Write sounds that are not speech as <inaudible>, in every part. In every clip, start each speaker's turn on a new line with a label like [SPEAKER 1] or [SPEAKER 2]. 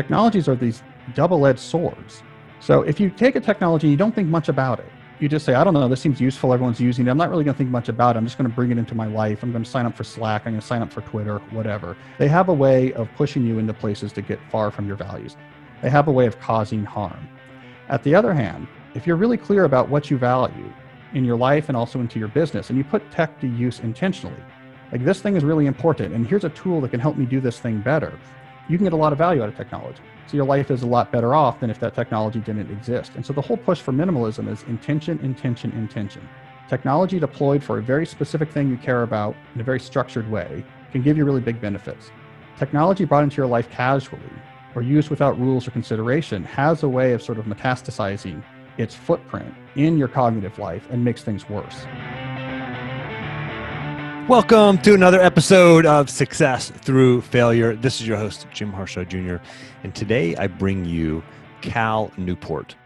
[SPEAKER 1] technologies are these double edged swords. So if you take a technology and you don't think much about it, you just say, I don't know, this seems useful, everyone's using it. I'm not really going to think much about it. I'm just going to bring it into my life. I'm going to sign up for Slack. I'm going to sign up for Twitter, whatever. They have a way of pushing you into places to get far from your values. They have a way of causing harm. At the other hand, if you're really clear about what you value in your life and also into your business, and you put tech to use intentionally, like this thing is really important, and here's a tool that can help me do this thing better, you can get a lot of value out of technology. So your life is a lot better off than if that technology didn't exist. And so the whole push for minimalism is intention, intention, intention. Technology deployed for a very specific thing you care about in a very structured way can give you really big benefits. Technology brought into your life casually or used without rules or consideration has a way of sort of metastasizing its footprint in your cognitive life and makes things worse.
[SPEAKER 2] Welcome to another episode of Success Through Failure. This is your host, Jim Harshaw Jr., and today I bring you Cal Newport.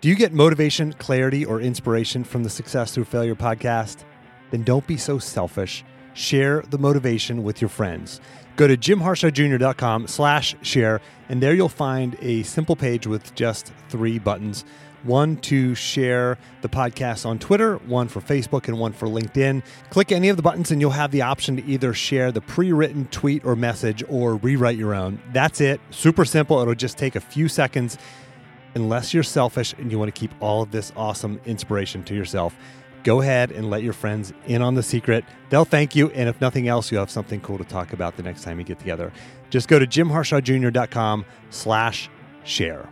[SPEAKER 2] Do you get motivation, clarity, or inspiration from the Success Through Failure podcast? Then don't be so selfish. Share the motivation with your friends. Go to jimharshawjr.com slash share, and there you'll find a simple page with just three buttons one to share the podcast on Twitter, one for Facebook, and one for LinkedIn. Click any of the buttons, and you'll have the option to either share the pre written tweet or message or rewrite your own. That's it. Super simple. It'll just take a few seconds. Unless you're selfish and you want to keep all of this awesome inspiration to yourself, go ahead and let your friends in on the secret. They'll thank you. And if nothing else, you'll have something cool to talk about the next time you get together. Just go to jimharshawjr.com slash share.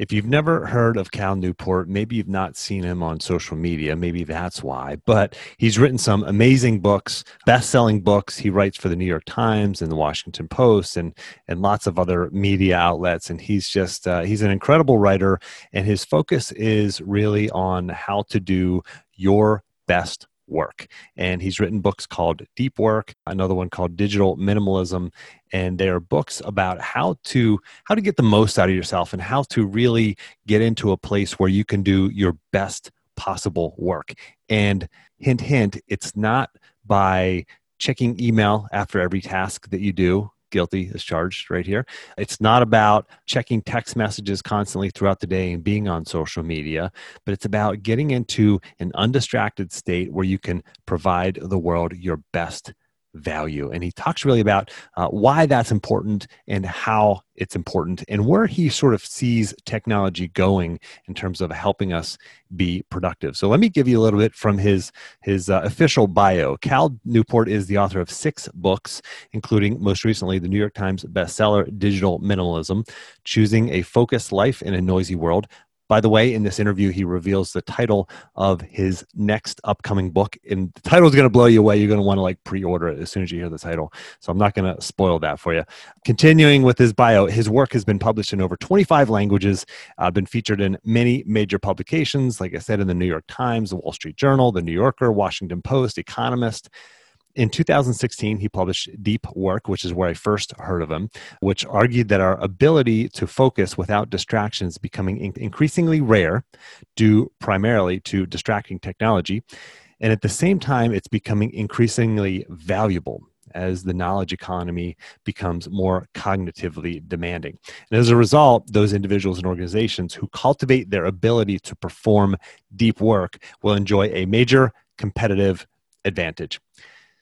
[SPEAKER 2] If you've never heard of Cal Newport, maybe you've not seen him on social media. Maybe that's why. But he's written some amazing books, best-selling books. He writes for the New York Times and the Washington Post and and lots of other media outlets. And he's just uh, he's an incredible writer. And his focus is really on how to do your best work. And he's written books called Deep Work, another one called Digital Minimalism, and they are books about how to how to get the most out of yourself and how to really get into a place where you can do your best possible work. And hint hint, it's not by checking email after every task that you do guilty as charged right here. It's not about checking text messages constantly throughout the day and being on social media, but it's about getting into an undistracted state where you can provide the world your best value. And he talks really about uh, why that's important and how it's important and where he sort of sees technology going in terms of helping us be productive. So let me give you a little bit from his his uh, official bio. Cal Newport is the author of six books, including most recently the New York Times bestseller Digital Minimalism, Choosing a Focused Life in a Noisy World, by the way, in this interview, he reveals the title of his next upcoming book. And the title is going to blow you away. You're going to want to like pre order it as soon as you hear the title. So I'm not going to spoil that for you. Continuing with his bio, his work has been published in over 25 languages, uh, been featured in many major publications, like I said, in the New York Times, the Wall Street Journal, the New Yorker, Washington Post, Economist in 2016, he published Deep Work, which is where I first heard of him, which argued that our ability to focus without distractions becoming in- increasingly rare due primarily to distracting technology. And at the same time, it's becoming increasingly valuable as the knowledge economy becomes more cognitively demanding. And as a result, those individuals and organizations who cultivate their ability to perform deep work will enjoy a major competitive advantage.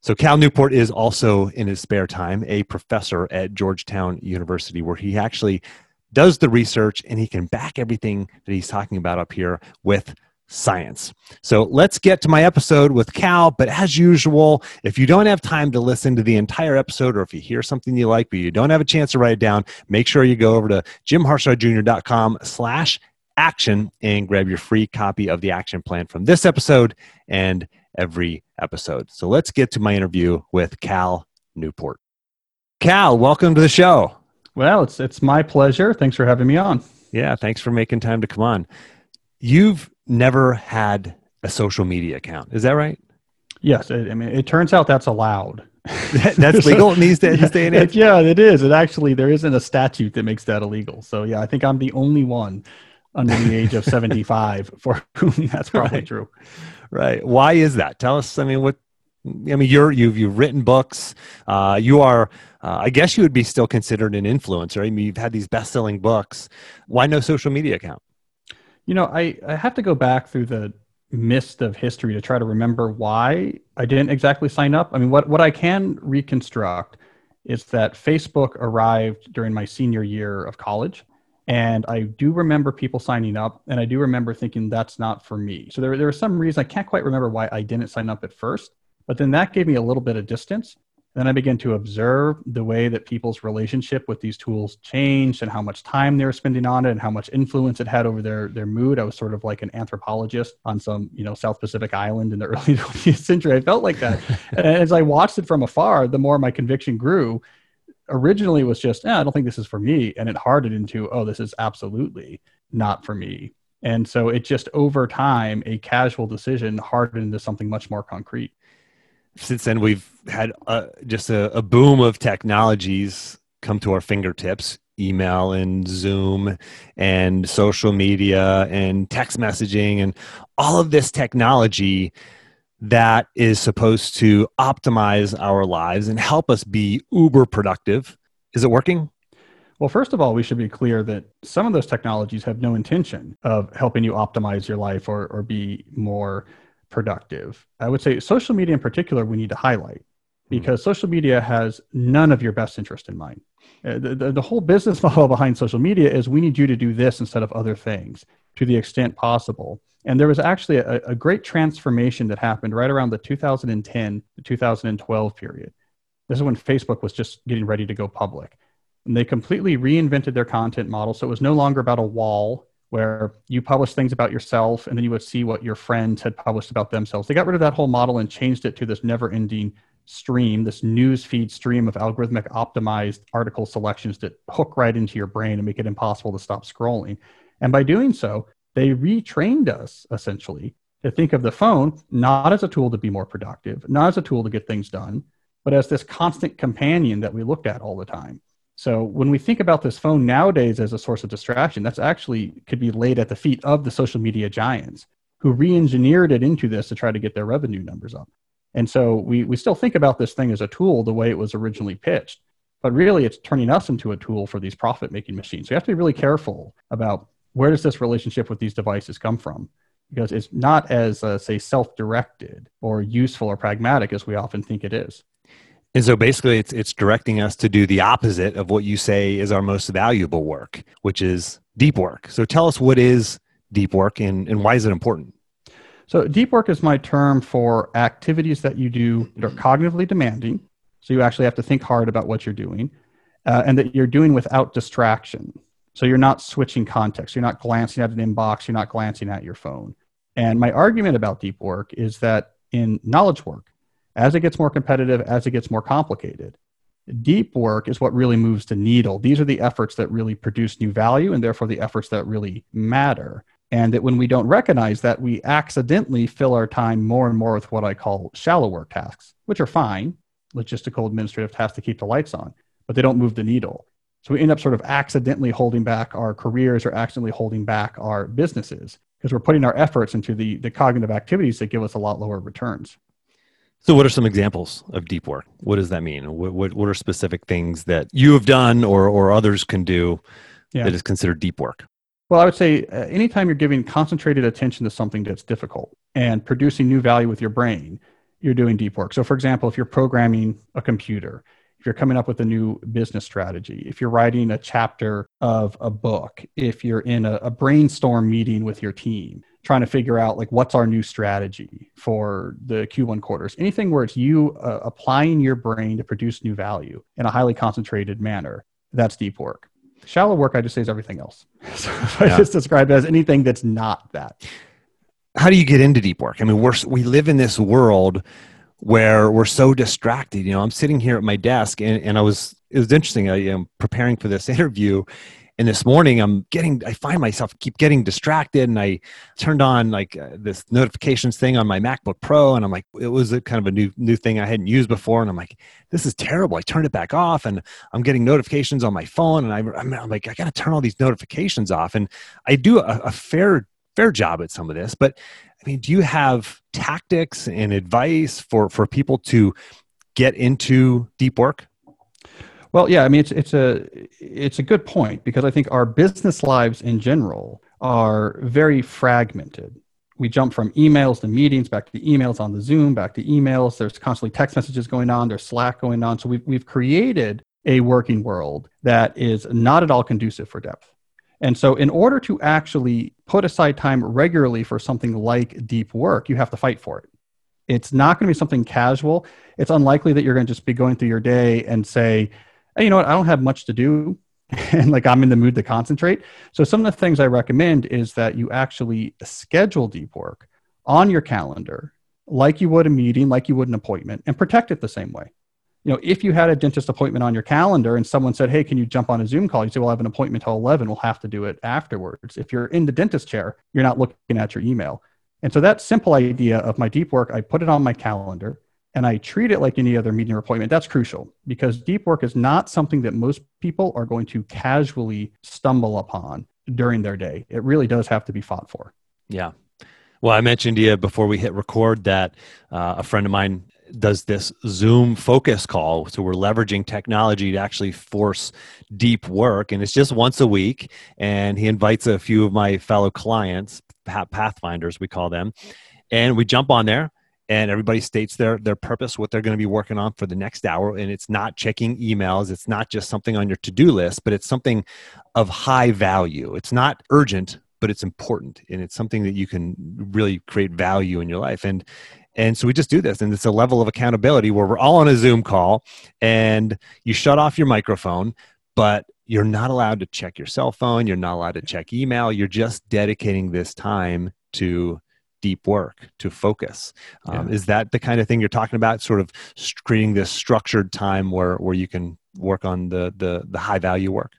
[SPEAKER 2] So Cal Newport is also in his spare time a professor at Georgetown University where he actually does the research and he can back everything that he's talking about up here with science. So let's get to my episode with Cal. But as usual, if you don't have time to listen to the entire episode, or if you hear something you like but you don't have a chance to write it down, make sure you go over to jimharshawjr.com slash action and grab your free copy of the action plan from this episode and every episode. So let's get to my interview with Cal Newport. Cal, welcome to the show.
[SPEAKER 1] Well, it's it's my pleasure. Thanks for having me on.
[SPEAKER 2] Yeah, thanks for making time to come on. You've never had a social media account, is that right?
[SPEAKER 1] Yes, it, I mean it turns out that's allowed. <laughs>
[SPEAKER 2] that's legal in these days, day and <laughs> age.
[SPEAKER 1] Yeah, it is. It actually there isn't a statute that makes that illegal. So yeah, I think I'm the only one under the age of <laughs> 75 for whom that's probably
[SPEAKER 2] right.
[SPEAKER 1] true.
[SPEAKER 2] Right. Why is that? Tell us. I mean, what I mean, you're you've you've written books. Uh, you are, uh, I guess, you would be still considered an influencer. I mean, you've had these best-selling books. Why no social media account?
[SPEAKER 1] You know, I I have to go back through the mist of history to try to remember why I didn't exactly sign up. I mean, what what I can reconstruct is that Facebook arrived during my senior year of college. And I do remember people signing up, and I do remember thinking that's not for me. So there, there was some reason I can't quite remember why I didn't sign up at first, but then that gave me a little bit of distance. Then I began to observe the way that people's relationship with these tools changed and how much time they were spending on it and how much influence it had over their, their mood. I was sort of like an anthropologist on some, you know, South Pacific island in the <laughs> early 20th century. I felt like that. <laughs> and as I watched it from afar, the more my conviction grew originally was just, eh, I don't think this is for me. And it hardened into, oh, this is absolutely not for me. And so it just over time, a casual decision hardened into something much more concrete.
[SPEAKER 2] Since then, we've had uh, just a, a boom of technologies come to our fingertips email and Zoom and social media and text messaging and all of this technology that is supposed to optimize our lives and help us be uber productive. Is it working?
[SPEAKER 1] Well, first of all, we should be clear that some of those technologies have no intention of helping you optimize your life or, or be more productive. I would say social media in particular, we need to highlight hmm. because social media has none of your best interest in mind. Uh, the, the, the, whole business <laughs> model behind social media is we need you to do this instead of other things to the extent possible. And there was actually a, a great transformation that happened right around the 2010 to 2012 period. This is when Facebook was just getting ready to go public. And they completely reinvented their content model. So it was no longer about a wall where you publish things about yourself and then you would see what your friends had published about themselves. They got rid of that whole model and changed it to this never ending stream, this news feed stream of algorithmic optimized article selections that hook right into your brain and make it impossible to stop scrolling. And by doing so, they retrained us essentially to think of the phone not as a tool to be more productive, not as a tool to get things done, but as this constant companion that we looked at all the time. So when we think about this phone nowadays as a source of distraction, that's actually could be laid at the feet of the social media giants who re-engineered it into this to try to get their revenue numbers up. And so we, we still think about this thing as a tool the way it was originally pitched, but really it's turning us into a tool for these profit making machines. So you have to be really careful about where does this relationship with these devices come from? Because it's not as, uh, say, self directed or useful or pragmatic as we often think it is.
[SPEAKER 2] And so basically, it's, it's directing us to do the opposite of what you say is our most valuable work, which is deep work. So tell us what is deep work and, and why is it important?
[SPEAKER 1] So, deep work is my term for activities that you do that are cognitively demanding. So, you actually have to think hard about what you're doing uh, and that you're doing without distraction. So you're not switching context. You're not glancing at an inbox. You're not glancing at your phone. And my argument about deep work is that in knowledge work, as it gets more competitive, as it gets more complicated, deep work is what really moves the needle. These are the efforts that really produce new value and therefore the efforts that really matter. And that when we don't recognize that, we accidentally fill our time more and more with what I call shallow work tasks, which are fine, logistical administrative tasks to keep the lights on, but they don't move the needle. So we end up sort of accidentally holding back our careers or accidentally holding back our businesses because we're putting our efforts into the, the cognitive activities that give us a lot lower returns.
[SPEAKER 2] So, what are some examples of deep work? What does that mean? What, what, what are specific things that you have done or, or others can do yeah. that is considered deep work?
[SPEAKER 1] Well, I would say uh, anytime you're giving concentrated attention to something that's difficult and producing new value with your brain, you're doing deep work. So, for example, if you're programming a computer, if you're coming up with a new business strategy, if you're writing a chapter of a book, if you're in a, a brainstorm meeting with your team, trying to figure out like what's our new strategy for the Q1 quarters, anything where it's you uh, applying your brain to produce new value in a highly concentrated manner, that's deep work. Shallow work, I just say is everything else. <laughs> so yeah. I just describe it as anything that's not that.
[SPEAKER 2] How do you get into deep work? I mean, we're, we live in this world where we're so distracted. You know, I'm sitting here at my desk and, and I was, it was interesting. I am preparing for this <laughs> interview and this morning I'm getting, I find myself keep getting distracted and I turned on like uh, this notifications thing on my MacBook Pro and I'm like, it was a kind of a new, new thing I hadn't used before. And I'm like, this is terrible. I turned it back off and I'm getting notifications on my phone and I, I'm, I'm like, I got to turn all these notifications off. And I do a, a fair fair job at some of this, but I mean, do you have tactics and advice for for people to get into deep work?
[SPEAKER 1] Well, yeah, I mean, it's it's a it's a good point because I think our business lives in general are very fragmented. We jump from emails to meetings, back to emails on the Zoom, back to emails. There's constantly text messages going on. There's Slack going on. So we've we've created a working world that is not at all conducive for depth. And so, in order to actually put aside time regularly for something like deep work, you have to fight for it. It's not going to be something casual. It's unlikely that you're going to just be going through your day and say, hey, you know what, I don't have much to do. <laughs> and like I'm in the mood to concentrate. So, some of the things I recommend is that you actually schedule deep work on your calendar, like you would a meeting, like you would an appointment, and protect it the same way you know, if you had a dentist appointment on your calendar and someone said, Hey, can you jump on a Zoom call? You say, Well, I have an appointment till 11. We'll have to do it afterwards. If you're in the dentist chair, you're not looking at your email. And so that simple idea of my deep work, I put it on my calendar and I treat it like any other meeting or appointment. That's crucial because deep work is not something that most people are going to casually stumble upon during their day. It really does have to be fought for.
[SPEAKER 2] Yeah. Well, I mentioned to you before we hit record that uh, a friend of mine does this Zoom focus call. So we're leveraging technology to actually force deep work. And it's just once a week. And he invites a few of my fellow clients, Pathfinders, we call them. And we jump on there and everybody states their their purpose what they're going to be working on for the next hour and it's not checking emails it's not just something on your to-do list but it's something of high value it's not urgent but it's important and it's something that you can really create value in your life and and so we just do this, and it's a level of accountability where we're all on a Zoom call, and you shut off your microphone, but you're not allowed to check your cell phone. You're not allowed to check email. You're just dedicating this time to deep work, to focus. Um, yeah. Is that the kind of thing you're talking about? Sort of creating this structured time where where you can work on the the, the high value work.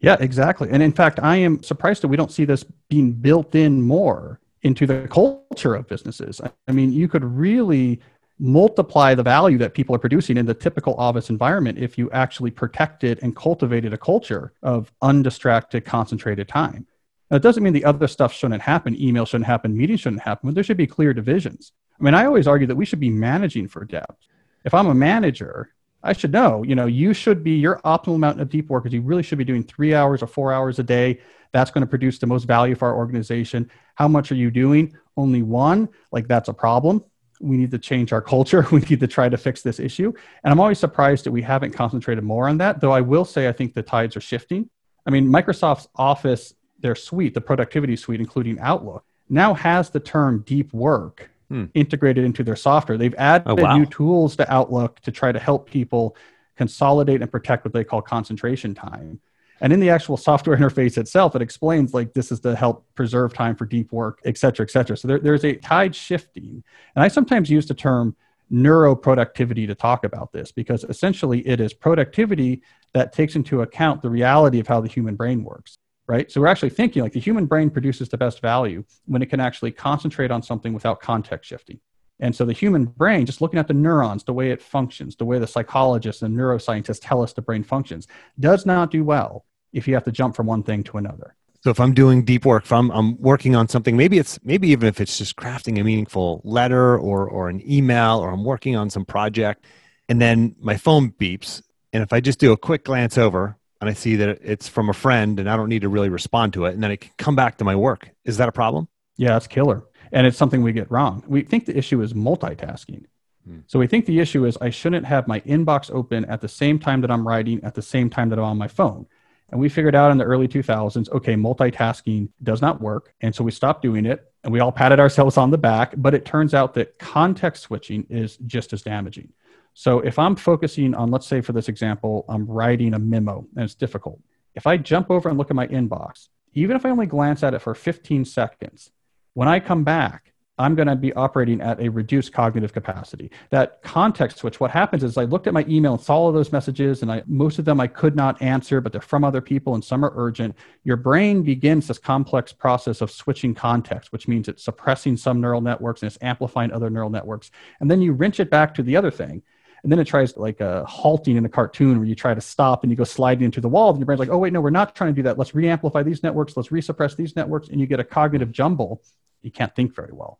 [SPEAKER 1] Yeah, exactly. And in fact, I am surprised that we don't see this being built in more into the culture of businesses. I mean, you could really multiply the value that people are producing in the typical office environment if you actually protected and cultivated a culture of undistracted, concentrated time. Now, it doesn't mean the other stuff shouldn't happen, email shouldn't happen, meetings shouldn't happen, but there should be clear divisions. I mean, I always argue that we should be managing for depth. If I'm a manager, I should know, you know, you should be your optimal amount of deep work is you really should be doing three hours or four hours a day that's going to produce the most value for our organization. How much are you doing? Only one. Like that's a problem. We need to change our culture. <laughs> We need to try to fix this issue. And I'm always surprised that we haven't concentrated more on that, though I will say I think the tides are shifting. I mean, Microsoft's Office, their suite, the productivity suite, including Outlook, now has the term deep work hmm. integrated into their software. They've added oh, wow. new tools to Outlook to try to help people consolidate and protect what they call concentration time. And in the actual software <laughs> interface itself, it explains like this is to help preserve time for deep work, et cetera, et cetera. So there, there's a tide shifting. And I sometimes use the term neuroproductivity to talk about this because essentially it is productivity that takes into account the reality of how the human brain works right so we're actually thinking like the human brain produces the best value when it can actually concentrate on something without context shifting and so the human brain, just looking at the neurons, the way it functions, the way the psychologists and neuroscientists tell us the brain functions, does not do well if you have to jump from one thing to another.
[SPEAKER 2] So if I'm doing deep work, if I'm, I'm working on something, maybe it's maybe even if it's just crafting a meaningful letter or or an email, or I'm working on some project, and then my phone beeps, and if I just do a quick glance over and I see that it's from a friend, and I don't need to really respond to it, and then it can come back to my work, is that a problem?
[SPEAKER 1] Yeah, it's killer, and it's something we get wrong. We think the issue is multitasking. Hmm. So we think the issue is I shouldn't have my inbox open at the same time that I'm writing, at the same time that I'm on my phone. And we figured out in the early 2000s, okay, multitasking does not work. And so we stopped doing it and we all patted ourselves on the back. But it turns out that context switching is just as damaging. So if I'm focusing on, let's say for this example, I'm writing a memo and it's difficult. If I jump over and look at my inbox, even if I only glance at it for 15 seconds, when I come back, I'm going to be operating at a reduced cognitive capacity. That context switch, what happens is I looked at my email and saw all of those messages, and I, most of them I could not answer, but they're from other people and some are urgent. Your brain begins this complex process of switching context, which means it's suppressing some neural networks and it's amplifying other neural networks. And then you wrench it back to the other thing. And then it tries like a halting in a cartoon where you try to stop and you go sliding into the wall. And your brain's like, oh, wait, no, we're not trying to do that. Let's reamplify these networks. Let's resuppress these networks. And you get a cognitive mm-hmm. jumble. You can't think very well.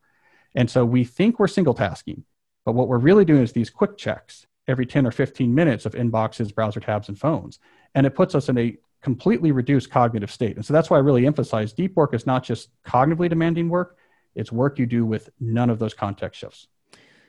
[SPEAKER 1] And so we think we're single tasking, but what we're really doing is these quick checks every 10 or 15 minutes of inboxes, browser tabs, and phones. And it puts us in a completely reduced cognitive state. And so that's why I really emphasize deep work is not just cognitively demanding work, it's work you do with none of those context shifts.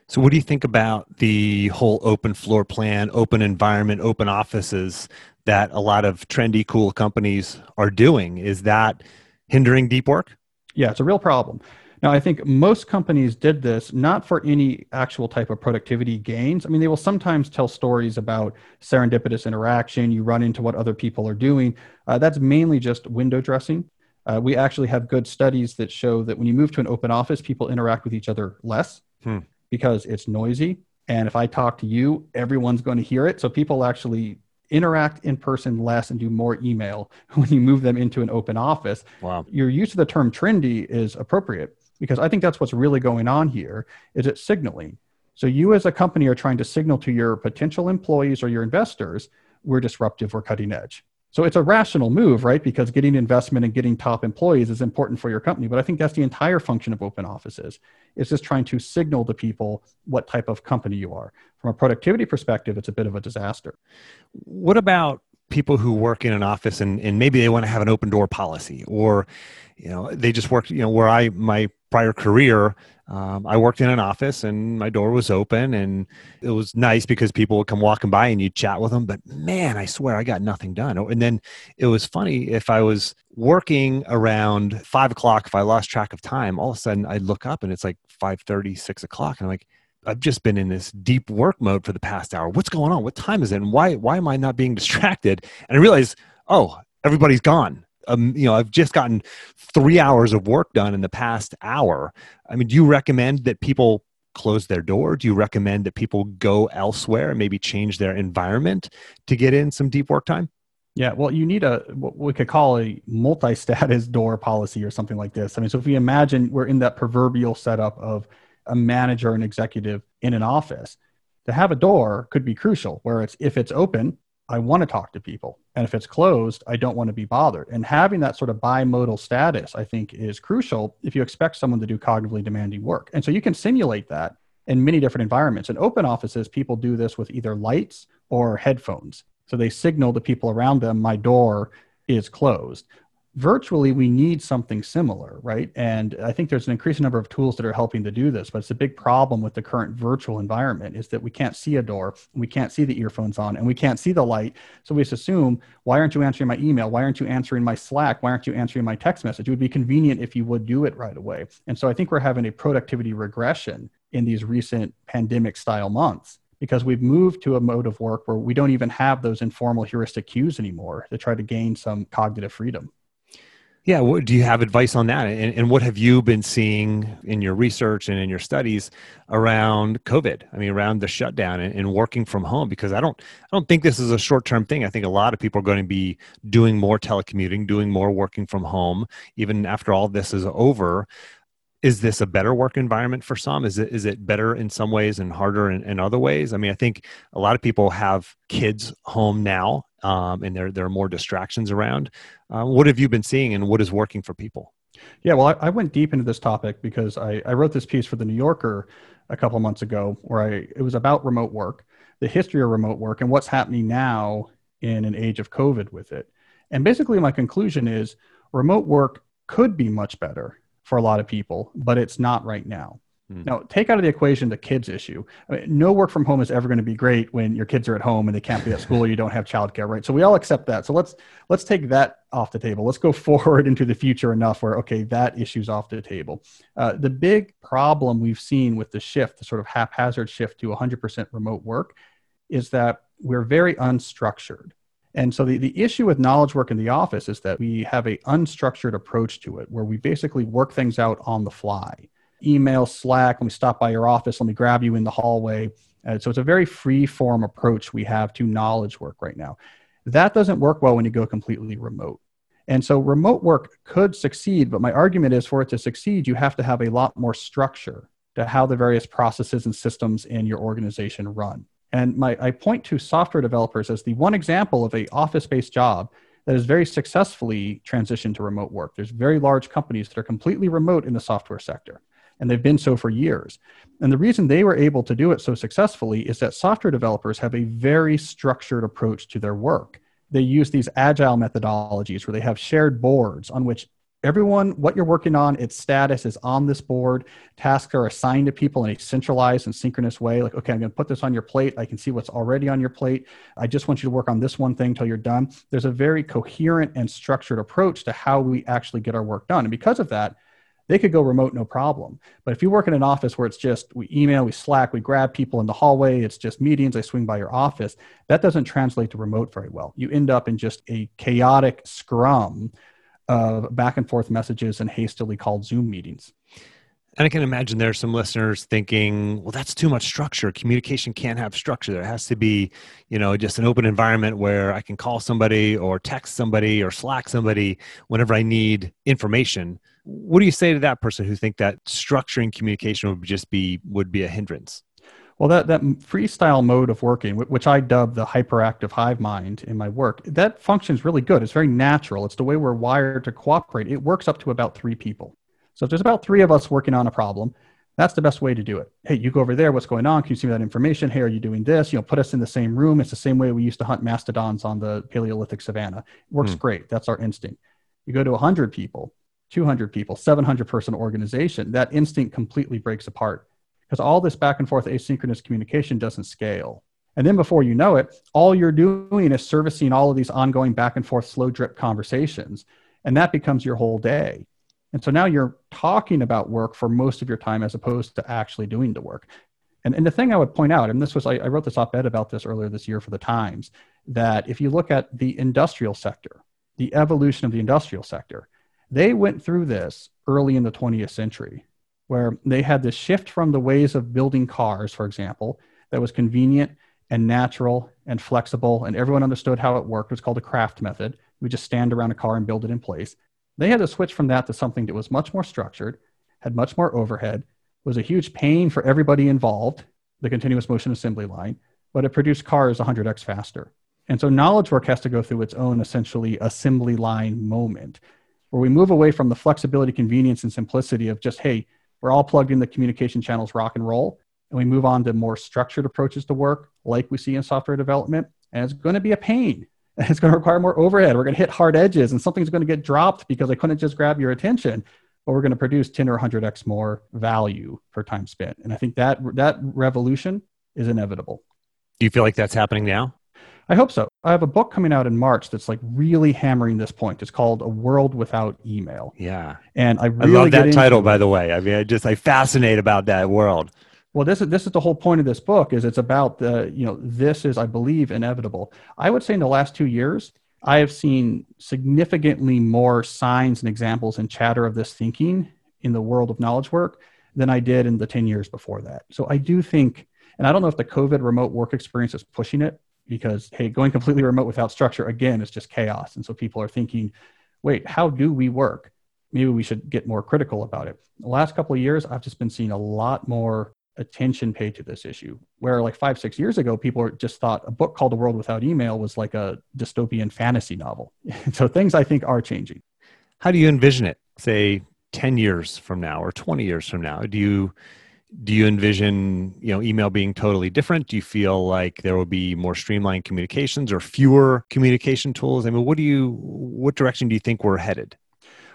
[SPEAKER 2] So, what do you think about the whole open floor plan, open environment, open offices that a lot of trendy, cool companies are doing? Is that hindering deep work?
[SPEAKER 1] Yeah, it's a real problem. Now, I think most companies did this not for any actual type of productivity gains. I mean, they will sometimes tell stories about serendipitous interaction, you run into what other people are doing. Uh, that's mainly just window dressing. Uh, we actually have good studies that show that when you move to an open office, people interact with each other less hmm. Because it's noisy. And if I talk to you, everyone's going to hear it. So people actually interact in person less and do more email <laughs> when you move them into an open office.
[SPEAKER 2] Wow.
[SPEAKER 1] Your use of the term trendy is appropriate because I think that's what's really going on here is it signaling. So you as a company are trying to signal to your potential employees or your investors, we're disruptive, we're cutting edge. So it's a rational move, right? Because getting investment and getting top employees is important for your company. But I think that's the entire function of open offices. It's just trying to signal to people what type of company you are. From a productivity perspective, it's a bit of a disaster.
[SPEAKER 2] What about people who work in an office and, and maybe they want to have an open door policy or you know they just work you know where i my prior career um, i worked in an office and my door was open and it was nice because people would come walking by and you'd chat with them but man i swear i got nothing done and then it was funny if i was working around five o'clock if i lost track of time all of a sudden i'd look up and it's like 5 30 6 o'clock and i'm like I've just been in this deep work mode for the past hour. What's going on? What time is it? And why why am I not being <laughs> distracted? And I realize, oh, everybody's gone. Um, you know, I've just gotten three hours of work done in the past hour. I mean, do you recommend that people close their door? Do you recommend that people go elsewhere and maybe change their environment to get in some deep work time?
[SPEAKER 1] Yeah, well, you need a what we could call a multi-status door policy or something like this. I mean, so if we imagine we're in that proverbial setup of a manager and executive in an office. To have a door could be crucial, where it's if it's open, I want to talk to people. And if it's closed, I don't want to be bothered. And having that sort of bimodal status, I think, is crucial if you expect someone to do cognitively demanding work. And so you can simulate that in many different environments. In open offices, people do this with either lights or headphones. So they signal to people around them, my door is closed virtually we need something similar right? And i think there's an increasing number of tools that are helping to do this but it's a big problem with the current virtual environment is that we can't see a door we can't see the earphones on and we can't see the light. So we just assume why aren't you answering my email? Why aren't you answering my slack? Why aren't you answering my text message? It would be convenient if you would do it right away. And so i think we're having a productivity regression in these recent pandemic style months because we've moved to a mode of work where we don't even have those informal heuristic cues anymore to try to gain some cognitive freedom
[SPEAKER 2] yeah, what, do you have advice on that? And, and, what have you been seeing in your research and in your studies around COVID? I mean, around the shutdown and, and working from home? Because I don't, I don't think this is a short-term thing. I think a lot of people are going to be doing more telecommuting, doing more working from home, even after all this is over. Is this a better work environment for some? Is it is it better in some ways and harder in, in other ways? I mean, I think a lot of people have kids home now um, and there there are more distractions around. Uh, what have you been seeing, and what is working for people?
[SPEAKER 1] Yeah, well, I, I went deep into this topic because I, I, wrote this piece for the New Yorker a couple months ago, where I it was about remote work, the history of remote work, and what's happening now in an age of COVID with it. And basically, my conclusion is remote work could be much better for a lot of people, but it's not right now. Mm. Now, take out of the equation the kids issue. I mean, no work from home is ever going to be great when your kids are at home and they can't be at school you don't have childcare, right? So we all accept that. So let's let's take that off the table. Let's go <laughs> forward into the future enough where okay, that issue's off the table. Uh, the big problem we've seen with the shift, the sort of haphazard shift to 100% remote work, is that we're very unstructured. And so the, the issue with knowledge work in the office is that we have a unstructured approach to it where we basically work things out on the fly email, Slack, let me stop by your office, let me grab you in the hallway. Uh, so it's a very free form approach we have to knowledge work right now. That doesn't work well when you go completely remote. And so remote work could succeed, but my argument is for it to succeed, you have to have a lot more structure to how the various processes and systems in your organization run. And my, I point to software developers as the one example of a office-based job that has very successfully transitioned to remote work. There's very large companies that are completely remote in the software sector, and they've been so for years. And the reason they were able to do it so successfully is that software developers have a very structured approach to their work. They use these agile methodologies where they have shared boards on which everyone what you're working on its status is on this board. Tasks are assigned to people in a centralized and synchronous way. Like okay i'm going to put this on your plate. I can see what's already on your plate. I just want you to work on this one thing until you're done. There's a very coherent and structured approach to how we actually get our work done. And because of that they could go remote no problem but if you work in an office where it's just we email we slack we grab people in the hallway it's just meetings i swing by your office that doesn't translate to remote very well you end up in just a chaotic scrum of back and forth messages and hastily called Zoom meetings.
[SPEAKER 2] And I can imagine there are some listeners thinking, well, that's too much structure. Communication can't have structure. There has to be, you know, just an open environment where I can call somebody or text somebody or Slack somebody whenever I need information. What do you say to that person who think that structuring communication would just be would be a hindrance?
[SPEAKER 1] Well, that, that freestyle mode of working, which I dub the hyperactive hive mind in my work, that functions really good. It's very natural. It's the way we're wired to cooperate. It works up to about three people. So if there's about three of us working on a problem, that's the best way to do it. Hey, you go over there. What's going on? Can you see that information? Hey, are you doing this? You know, put us in the same room. It's the same way we used to hunt mastodons on the Paleolithic savannah. It works hmm. great. That's our instinct. You go to 100 people, 200 people, 700 person organization, that instinct completely breaks apart because all this back and forth asynchronous communication doesn't scale. And then before you know it, all you're doing is servicing all of these ongoing back and forth slow drip conversations. And that becomes your whole day. And so now you're talking about work for most of your time as opposed to actually doing the work. And, and the thing I would point out, and this was, I, I wrote this op ed about this earlier this year for the Times, that if you look at the industrial sector, the evolution of the industrial sector, they went through this early in the 20th century where they had this shift from the ways of building cars, for example, that was convenient and natural and flexible, and everyone understood how it worked. It was called the craft method. We just stand around a car and build it in place. They had to switch from that to something that was much more structured, had much more overhead, was a huge pain for everybody involved, the continuous motion assembly line, but it produced cars 100x faster. And so knowledge work has to go through its own essentially assembly line moment where we move away from the flexibility, convenience, and simplicity of just, hey, we're all plugged in the communication channels rock and roll. And we move on to more structured approaches to work, like we see in software development. And it's going to be a pain. <laughs> It's going to require more overhead. We're going to hit hard edges, and something's going to get dropped because I couldn't just grab your attention. But we're going to produce 10 or 100x more value per time spent. And I think that that revolution is inevitable.
[SPEAKER 2] Do you feel like that's happening now?
[SPEAKER 1] I hope so. I have a book coming out in March that's like really hammering this point. It's called A World Without Email.
[SPEAKER 2] Yeah.
[SPEAKER 1] And I really
[SPEAKER 2] I love that title, by the way. I mean, I just I fascinate about that world.
[SPEAKER 1] Well, this is this is the whole point of this book is it's about the, you know, this is I believe inevitable. I would say in the last 2 years, I have seen significantly more signs and examples and chatter of this thinking in the world of knowledge work than I did in the 10 years before that. So I do think and I don't know if the COVID remote work experience is pushing it, because hey going completely remote without structure again is just chaos. And so people are thinking wait how do we work? Maybe we should get more critical about it. The last couple of years i've just been seeing a lot more attention paid to this issue where like five six years ago people just thought a book called the world without email was like a dystopian fantasy novel. <laughs> So things i think are changing.
[SPEAKER 2] How do you envision it say 10 years from now or 20 years from now? Do you do you envision you know email being totally different? Do you feel like there will be more streamlined communications or fewer communication tools? I mean what do you what direction do you think we're headed?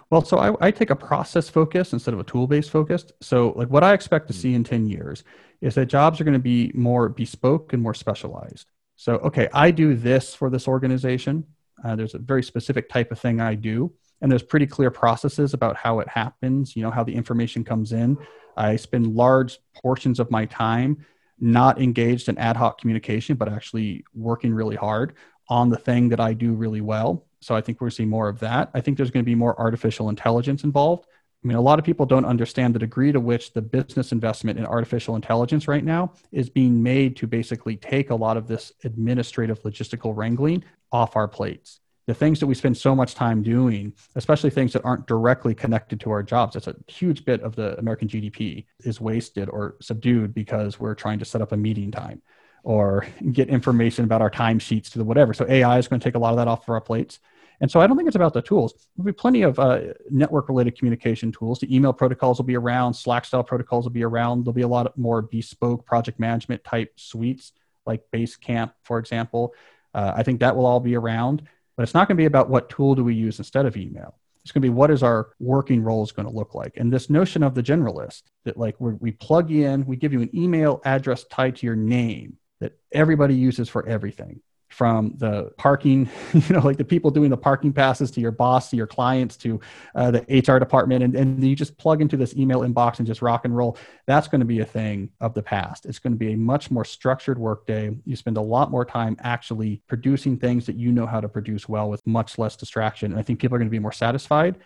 [SPEAKER 1] Well so i, I take a process focus instead of a tool based focused so like what i expect to hmm. see in 10 years is that jobs are going to be more bespoke and more specialized. So okay i do this for this organization. Uh, there's a very specific type of thing i do and there's pretty clear processes about how it happens you know how the information comes in I spend large portions of my time not engaged in ad hoc communication, but actually working really hard on the thing that I do really well. So I think we're seeing more of that. I think there's going to be more artificial intelligence involved. I mean, a lot of people don't understand the degree to which the business investment in artificial intelligence right now is being made to basically take a lot of this administrative logistical wrangling off our plates the things that we spend so much time doing, especially things that aren't directly connected to our jobs, that's a huge bit of the American GDP is wasted or subdued because we're trying to set up a meeting time. or <laughs> get information about our timesheets to the whatever. So AI is going to take a lot of that off of our plates. And so I don't think it's about the tools. There'll be plenty of uh, network related communication tools. The email protocols will be around, Slack style protocols will be around. There'll be a lot more bespoke project management type suites like Basecamp, for example. Uh, I think that will all be around, but it's not going to be about what tool do we use instead of email. It's going to be what is our working role is going to look like. And this notion of the generalist that like we plug in, we give you an email address tied to your name that everybody uses for everything from the parking, <laughs> you know, like the people doing the parking passes to your boss, to your clients, to uh, the HR department, and, and you just plug into this email inbox and just rock and roll. That's going to be a thing of the past. It's going to be a much more structured workday. You spend a lot more time actually producing things that you know how to produce well with much less distraction. And I think people are going to be more satisfied.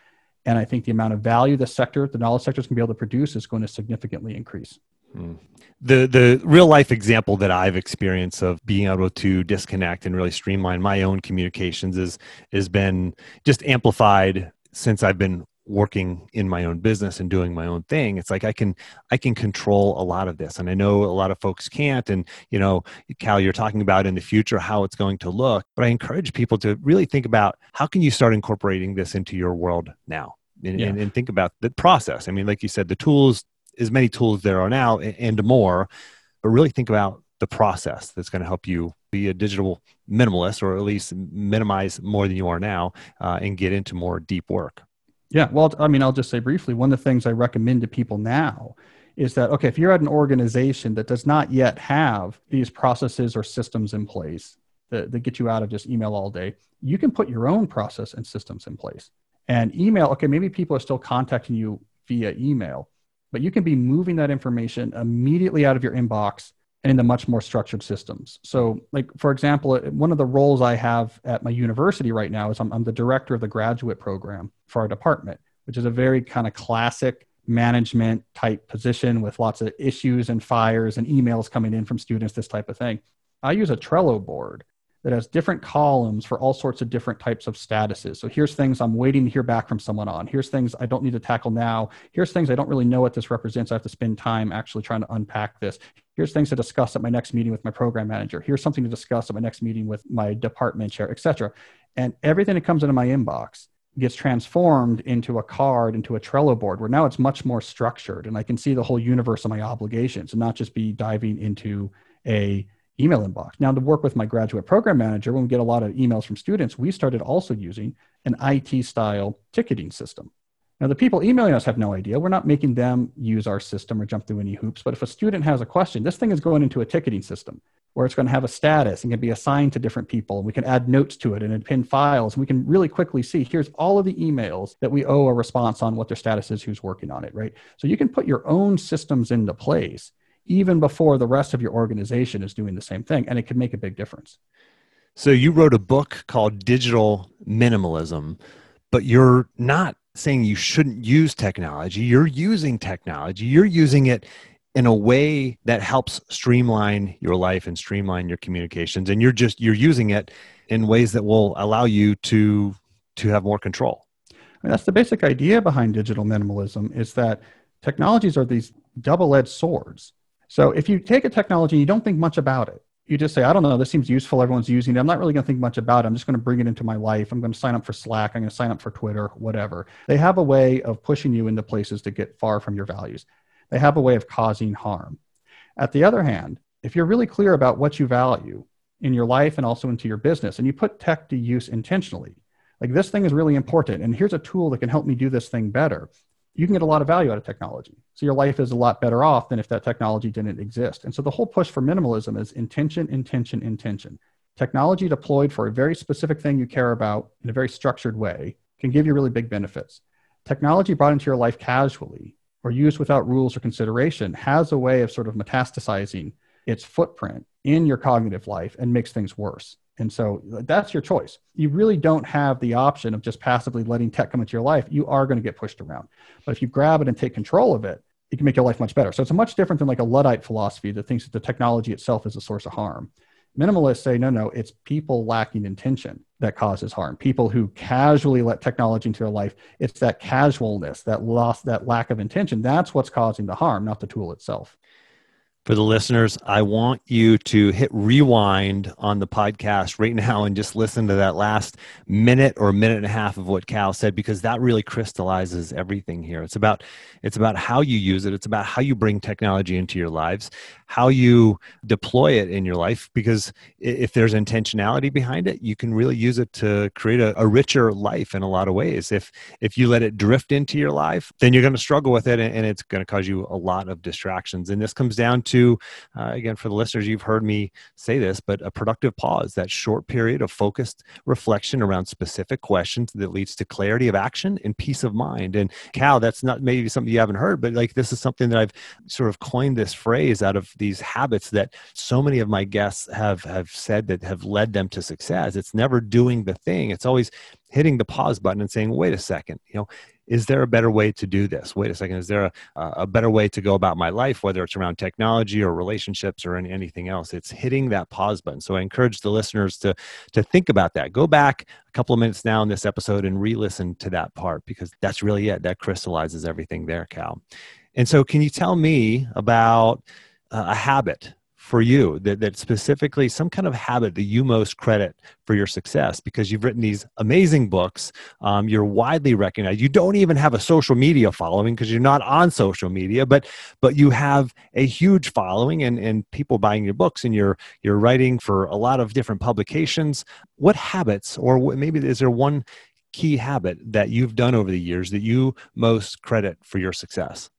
[SPEAKER 1] And I think the amount of value the sector, the knowledge sector is going to be able to produce is going to significantly increase.
[SPEAKER 2] The the real life example that I've experienced of being able to disconnect and really streamline my own communications is has been just amplified since I've been working in my own business and doing my own thing. It's like i can i can control a lot of this and i know a lot of folks can't and you know cal you're talking about in the future how it's going to look but i encourage people to really think about how can you start incorporating this into your world now? And, yeah. and, and think about the process. I mean like you said the tools as many tools there are now and more, but really think about the process that's going to help you be a digital minimalist or at least minimize more than you are now uh, and get into more deep work.
[SPEAKER 1] Yeah. Well, I mean, I'll just say briefly one of the things I recommend to people now is that, okay, if you're at an organization that does not yet have these processes or systems in place that, that get you out of just email all day, you can put your own process and systems in place. And email, okay, maybe people are still contacting you via email, but you can be moving that information immediately out of your inbox and into much more structured systems. So, like for example, one of the roles I have at my university right now is I'm, I'm the director of the graduate program for our department, which is a very kind of classic management type position with lots of issues and fires and emails coming in from students, this type of thing. I use a Trello board that has different columns for all sorts of different types of statuses. So here's things I'm waiting to hear back from someone on. Here's things I don't need to tackle now. Here's things I don't really know what this represents. I have to spend time actually trying to unpack this. Here's things to discuss at my next meeting with my program manager. Here's something to discuss at my next meeting with my department chair, etc. And everything that comes into my inbox gets transformed into a card, into a Trello board, where now it's much more structured and I can see the whole universe of my obligations and not just be diving into a email inbox. Now, to work with my graduate program manager, when we get a lot of emails from students, we started also using an IT style ticketing system. Now, the people emailing us have no idea. We're not making them use our system or jump through any hoops. But if a student has a question, this thing is going into a ticketing system where it's going to have a status and can be assigned to different people. We can add notes to it and pin files. And we can really quickly see here's all of the emails that we owe a response on what their status is, who's working on it, right? So you can put your own systems into place even before the rest of your organization is doing the same thing. And it can make a big difference.
[SPEAKER 2] So you wrote a book called Digital Minimalism, but you're not saying you shouldn't use technology. You're using technology, you're using it in a way that helps streamline your life and streamline your communications and you're just you're using it in ways that will allow you to to have more control
[SPEAKER 1] I mean, that's the basic idea behind digital minimalism is that technologies are these double-edged swords so if you take a technology and you don't think much about it, you just say, I don't know, this seems useful. Everyone's using it. I'm not really going to think much about it. I'm just going to bring it into my life. I'm going to sign up for Slack. I'm going to sign up for Twitter, whatever. They have a way of pushing you into places to get far from your values. They have a way of causing harm. At the other hand, if you're really clear about what you value in your life and also into your business, and you put tech to use intentionally, like this thing is really important, and here's a tool that can help me do this thing better, you can get a lot of value out of technology. So your life is a lot better off than if that technology didn't exist. And so the whole push for minimalism is intention, intention, intention. Technology deployed for a very specific thing you care about in a very structured way can give you really big benefits. Technology brought into your life casually or used without rules or consideration has a way of sort of metastasizing its footprint in your cognitive life and makes things worse. And so that's your choice. You really don't have the option of just passively letting tech come into your life. You are going to get pushed around. But if you grab it and take control of it, it can make your life much better. So it's a much different than like a Luddite philosophy that thinks that the technology itself is a source of harm. Minimalists say, no, no, it's people lacking intention that causes harm. People who casually let technology into their life, it's that casualness, that loss, that lack of intention. That's what's causing the harm, not the tool itself.
[SPEAKER 2] For the listeners, I want you to hit rewind on the podcast right <laughs> now and just listen to that last minute or minute and a half of what Cal said because that really crystallizes everything here. It's about it's about how you use it. It's about how you bring technology into your lives, how you deploy it in your life because if there's intentionality behind it, you can really use it to create a, a richer life in a lot of ways. If if you let it drift into your life, then you're going to struggle with it and, and it's going to cause you a lot of distractions. And this comes down to to, uh, again, for the listeners, you've heard me say this, but a productive pause, that short period of focused reflection around specific questions that leads to clarity of action and peace of mind. And Cal, that's not maybe something you haven't heard, but like this is something that I've sort of coined this phrase out of these habits that so many of my guests have have said that have led them to success. It's never doing the thing. It's always hitting the pause button and saying, wait a second, you know, is there a better way to do this? Wait a second, is there a, a better way to go about my life, whether it's around technology or relationships or anything else? It's hitting that pause button. So I encourage the listeners to, to think about that. Go back a couple of minutes now in this episode and re listen to that part because that's really it. That crystallizes everything there, Cal. And so, can you tell me about uh, a habit for you that, that specifically some kind of habit that you most credit for your success because you've written these amazing books um, you're widely recognized. You don't even have a social media following because you're not on social media but but you have a huge following and, and people buying your books and you're you're writing for a lot of different publications. What habits or maybe is there one key habit that you've done over the years that you most credit for your success?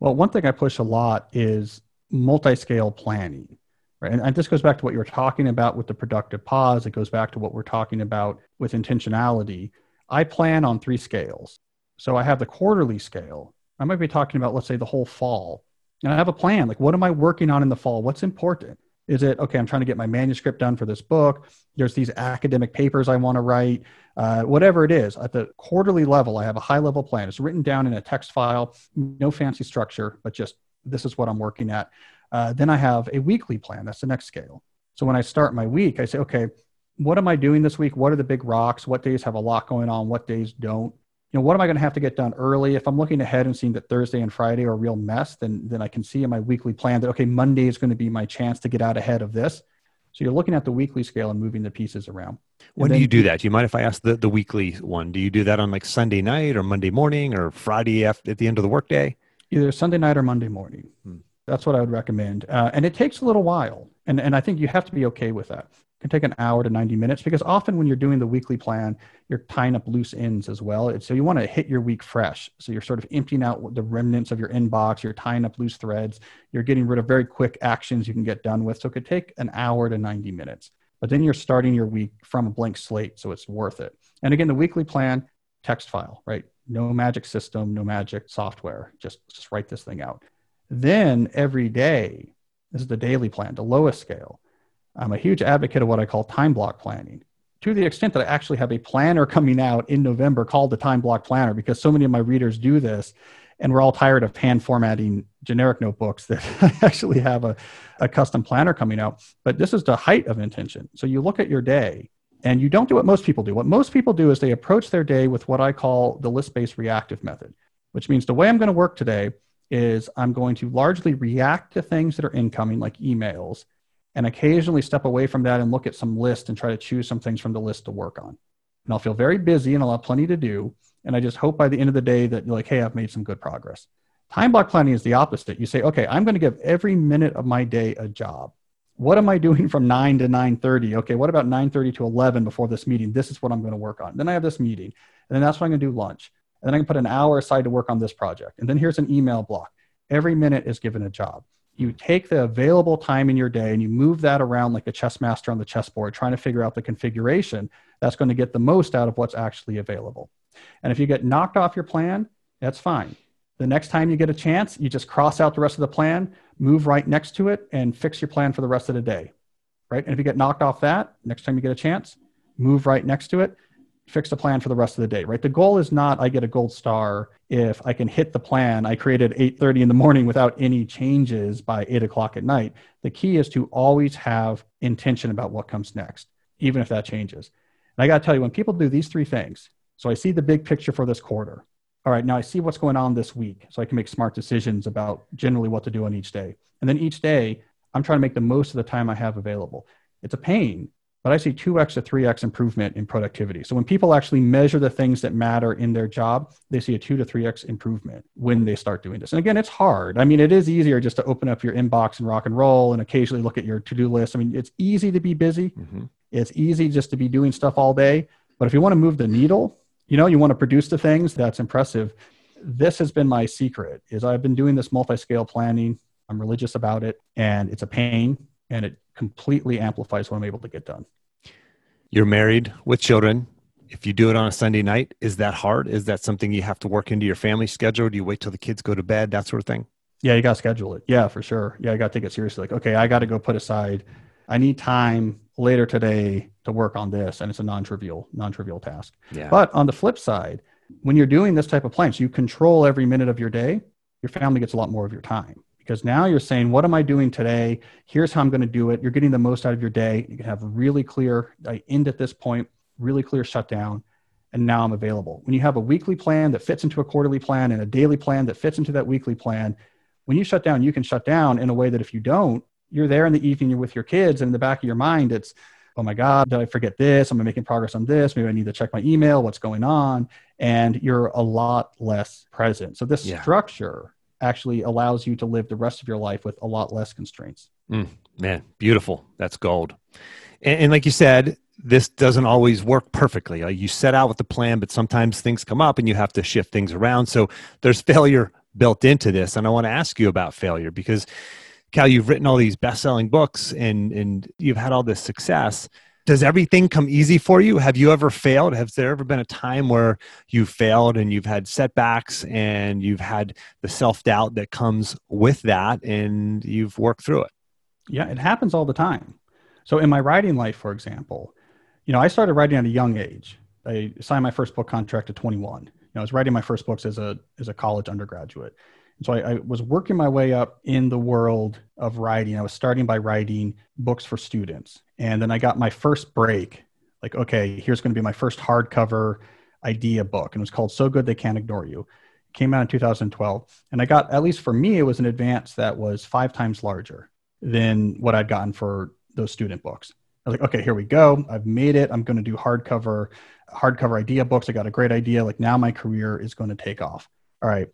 [SPEAKER 1] Well one thing i push a lot is multi-scale planning right? And, and this goes back to what you were talking about with the productive pause. It goes back to what we're talking about with intentionality. I plan on three scales. So i have the quarterly scale. I might be talking about let's say the whole fall. And i have a plan like what am i working on in the fall? What's important? Is it okay i'm trying to get my manuscript done for this book. There's these academic papers i want to write. Uh, whatever it is at the quarterly level i have a high level plan. It's written down in a text file no fancy structure but just this is what I'm working at. Uh, then I have a weekly plan. That's the next scale. So when I start my week, I say, okay, what am I doing this week? What are the big rocks? What days have a lot going on? What days don't? You know, what am I going to have to get done early? If I'm looking ahead and seeing that Thursday and Friday are a real mess, then then I can see in my weekly plan that okay, Monday is going to be my chance to get out ahead of this. So you're looking at the weekly scale and moving the pieces around.
[SPEAKER 2] When do you do that? Do you mind if I ask the, the weekly one? Do you do that on like Sunday night or Monday morning or Friday at the end of the workday?
[SPEAKER 1] Either Sunday night or Monday morning. Hmm. That's what I would recommend. Uh, and it takes a little while. And, and I think you have to be okay with that. It can take an hour to 90 minutes because often when you're doing the weekly plan, you're tying up loose ends as well. So you want to hit your week fresh. So you're sort of emptying out the remnants of your inbox, you're tying up loose threads, you're getting rid of very quick actions you can get done with. So it could take an hour to 90 minutes. But then you're starting your week from a blank slate. So it's worth it. And again, the weekly plan, text file, right? no magic system, no magic software. Just just write this thing out. Then every day, this is the daily plan, the lowest scale. I'm a huge advocate of what I call time block planning to the extent that I actually have a planner <laughs> coming out in November called the Time Block Planner because so many of my readers do this and we're all tired of hand formatting generic notebooks that <laughs> actually have a, a custom planner coming out. But this is the height of intention. So you look at your day and you don't do what most people do. What most people do is they approach their day with what I call the list based reactive method, which means the way I'm going to work today is I'm going to largely react to things that are incoming, like emails, and occasionally step away from that and look at some list and try to choose some things from the list to work on. And I'll feel very busy and I'll have plenty to do. And I just hope by the end of the day that you're like, hey, I've made some good progress. Time block planning is the opposite. You say, okay, I'm going to give every minute of my day a job what am I doing from 9 to 9:30? Okay, what about 9:30 to 11 before this meeting? This is what I'm going to work on. Then I have this meeting, and then that's when I'm going to do lunch. And then I can put an hour aside to work on this project. And then here's an email block. Every minute is given a job. You take the available time in your day and you move that around like a chess master on the chessboard, trying to figure out the configuration that's going to get the most out of what's actually available. And if you get knocked off your plan, that's fine. The next time you get a chance, you just cross out the rest of the plan, move right next to it and fix your plan for the rest of the day. Right. And if you get knocked off that, next time you get a chance, move right next to it, fix the plan for the rest of the day. Right. The goal is not I get a gold star if I can hit the plan I created 8:30 in the morning without any changes by eight o'clock at night. The key is to always have intention about what comes next, even if that changes. And I got to tell you, when people do these three things, so I see the big picture for this quarter. All right, now I see what's going on this week so I can make smart decisions about generally what to do on each day. And then each day, I'm trying to make the most of the time I have available. It's a pain, but I see 2x to 3x improvement in productivity. So when people actually measure the things that matter in their job, they see a 2 to 3x improvement when they start doing this. And again, it's hard. I mean, it is easier just to open up your inbox and rock and roll and occasionally look at your to-do list. I mean, it's easy to be busy. Mm-hmm. It's easy just to be doing stuff all day, but if you want to move the needle, you know you want to produce the things that's impressive. This has been my secret is i've been doing this multi-scale planning. I'm religious about it and it's a pain and it completely amplifies what i'm able to get done.
[SPEAKER 2] You're married with children. If you do it on a sunday night is that hard? Is that something you have to work into your family schedule? Do you wait till the kids go to bed? That sort of thing?
[SPEAKER 1] Yeah you got to schedule it. Yeah for sure. Yeah i got to take it seriously. Like okay i got to go put aside i need time later today to work on this and it's a non-trivial non-trivial task. Yeah. but on the flip side when you're doing this type of plans you control every minute of your day your family gets a lot more of your time. Because now you're saying what am i doing today? Here's how i'm going to do it. You're getting the most out of your day. You can have really clear i end at this point really clear shutdown and now i'm available. When you have a weekly plan that fits into a quarterly plan and a daily plan that fits into that weekly plan when you shut down you can shut down in a way that if you don't you're there in the evening, you're with your kids, and in the back of your mind, it's, oh my God, did I forget this? Am I making progress on this? Maybe I need to check my email, what's going on? And you're a lot less present. So this yeah. structure actually allows you to live the rest of your life with a lot less constraints.
[SPEAKER 2] Mm, man, beautiful. That's gold. And, and, like you said, this doesn't always work perfectly. Uh, you set out with the plan, but sometimes things come up and you have to shift things around. So there's failure built into this. And I want to ask you about failure because Cal, you've written all these best-selling books and and you've had all this success. Does everything come easy for you? Have you ever failed? Has there ever been a time where you failed and you've had setbacks and you've had the self-doubt that comes with that and you've worked through it?
[SPEAKER 1] Yeah, it happens all the time. So in my writing life, for example, you know, I started writing at a young age. I signed my first book contract at 21. You know, I was writing my first books as a as a college undergraduate. So I, I, was working my way up in the world of writing. I was starting by writing books for students. And then I got my first break like, okay, here's going to be my first hardcover idea book. And it was called So Good They Can't Ignore You. It came out in 2012. And I got, at least for me, it was an advance that was five times larger than what I'd gotten for those student books. I was like, okay, here we go. I've made it. I'm going to do hardcover, hardcover idea books. I got a great idea. Like now my career is going to take off. All right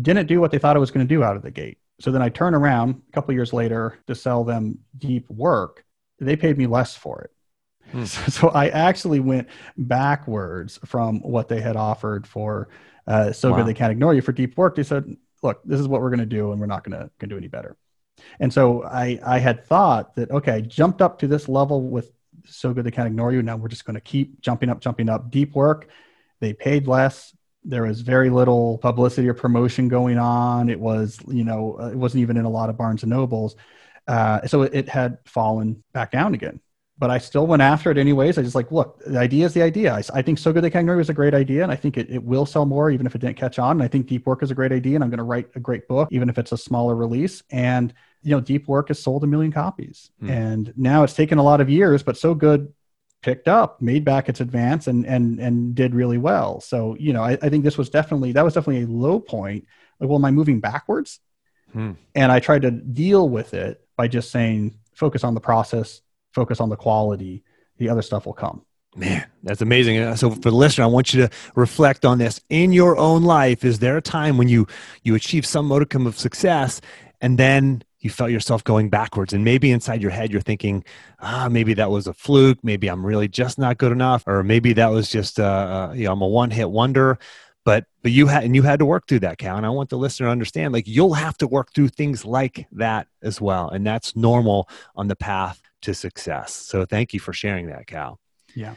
[SPEAKER 1] didn't do what they thought it was going to do out of the gate. So then I turn around a couple years later to sell them deep work. They paid me less for it. Hmm. So, <laughs> so, I actually went backwards from what they had offered for uh, so wow. good they can't ignore you for deep work. They said, "Look, this is what we're going to do, and we're not going to do any better." And so I I had thought that okay, I jumped up to this level with so good they can't ignore you. Now we're just going to keep jumping up, jumping up. Deep work. They paid less there was very little publicity or promotion going on. It was, you know, uh, it wasn't even in a lot of Barnes and Nobles. Uh, so it had fallen back down again. But I still went after it anyways. I just like, look, the idea is the idea. I, I think So Good They Can't Ignore was a great idea, and I think it, it will sell more even if it didn't catch on. And I think Deep Work is a great idea, and I'm going to write a great book even if it's a smaller release. And you know, Deep Work has sold a million copies, hmm. and now it's taken a lot of years, but So Good picked up, made back its advance, and and and did really well. So you know, I, I think this was definitely that was definitely a low point. Like, well, am I moving backwards? Hmm. And I tried to deal with it by just saying, focus on the process, focus on the quality. The other stuff will come.
[SPEAKER 2] Man, that's amazing. Uh, so for the listener, I want you to reflect on this in your own life. Is there a time when you you achieve some modicum of success and then you felt yourself going backwards and maybe inside your head you're thinking ah maybe that was a fluke. Maybe i'm really just not good enough or maybe that was just uh, uh you know i'm a one hit wonder. But but you had and you had to work through that cal and i want the listener to understand like you'll have to work through things like that as well and that's normal on the path to success. So thank you for sharing that cal.
[SPEAKER 1] Yeah.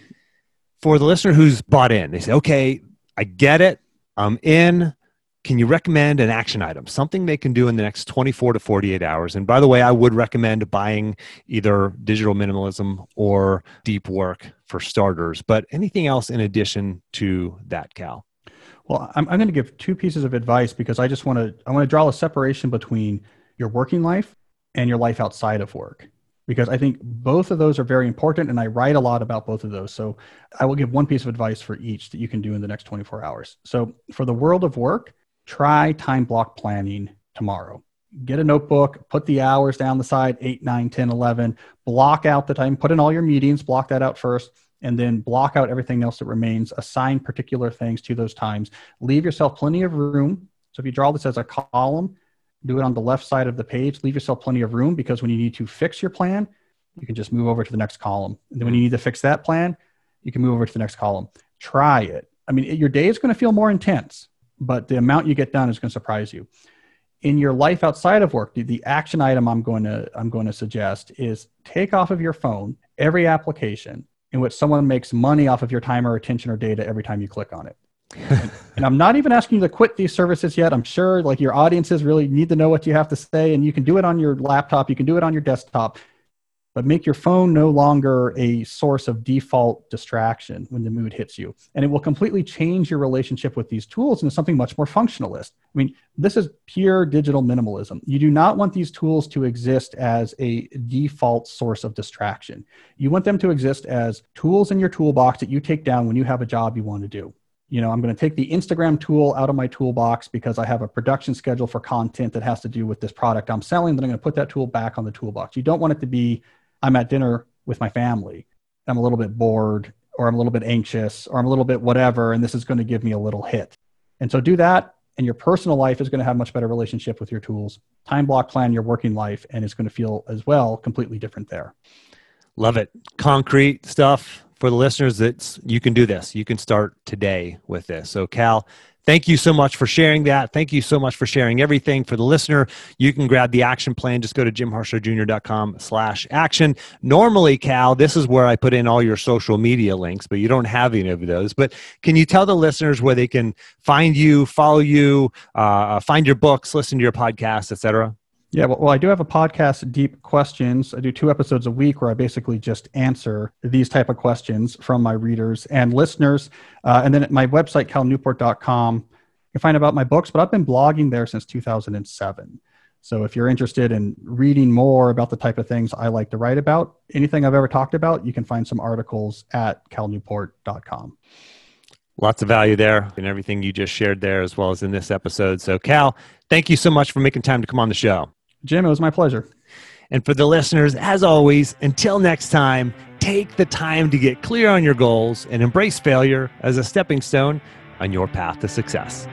[SPEAKER 2] For the listener who's bought in they say okay i get it. I'm in can you recommend an action item, something they can do in the next 24 to 48 hours? And by the way, I would recommend buying either digital minimalism or deep work for starters, but anything else in addition to that, Cal?
[SPEAKER 1] Well, I'm, I'm going to give two pieces of advice because I just want to I want to draw a separation between your working life and your life outside of work. because I think both of those are very important. And I write a lot about both of those. So I will give one piece of advice for each that you can do in the next 24 hours. So for the world of work, try time block planning tomorrow. Get a notebook, put the hours down the side 8, 9, 10, 11, block out the time, put in all your meetings, block that out first, and then block out everything else that remains. Assign particular things to those times. Leave yourself plenty of room. So if you draw this as a column, do it on the left side of the page. Leave yourself plenty of room because when you need to fix your plan, you can just move over to the next column. And then when you need to fix that plan, you can move over to the next column. Try it. I mean, your day is going to feel more intense, but the amount you get done is going to surprise you. In your life outside of work, the, the action item I'm going to I'm going to suggest is take off of your phone every application in which someone makes money off of your time or attention or data every time you click on it and, <laughs> and, I'm not even asking you to quit these services yet. I'm sure like your audiences really need to know what you have to say, and you can do it on your laptop, you can do it on your desktop, but make your phone no longer a source of default distraction when the mood hits you. And it will completely change your relationship with these tools into something much more functionalist. I mean, this is pure digital minimalism. You do not want these tools to exist as a default source of distraction. You want them to exist as tools in your toolbox that you take down when you have a job you want to do you know i'm going to take the instagram tool out of my toolbox because i have a production schedule for content that has to do with this product i'm selling then i'm going to put that tool back on the toolbox you don't want it to be i'm at dinner with my family. I'm a little bit bored or i'm a little bit anxious or i'm a little bit whatever and this is going to give me a little hit. And so do that and your personal life is going to have much better relationship with your tools. Time block plan your working life and it's going to feel as well completely different there.
[SPEAKER 2] Love it. Concrete stuff for the listeners that you can do this. You can start today with this. So, Cal, thank you so much for sharing that. Thank you so much for sharing everything. For the listener, you can grab the action plan. Just go to jimharshawjr.com slash action. Normally, Cal, this is where I put in all your social media links, but you don't have any of those. But can you tell the listeners where they can find you, follow you, uh, find your books, listen to your podcast, etc.?
[SPEAKER 1] Yeah, well, I do have a podcast, Deep Questions. I do two episodes a week where I basically just answer these type of questions from my readers and listeners. Uh, and then at my website, calnewport.com, you can find about my books, but I've been blogging there since 2007. So if you're interested in reading more about the type of things I like to write about, anything I've ever talked about, you can find some articles at calnewport.com.
[SPEAKER 2] Lots of value there and everything you just shared there, as well as in this episode. So, Cal, thank you so much for making time to come on the show.
[SPEAKER 1] Jim, it was my pleasure.
[SPEAKER 2] And for the listeners, as always, until next time, take the time to get clear on your goals and embrace failure as a stepping stone on your path to success.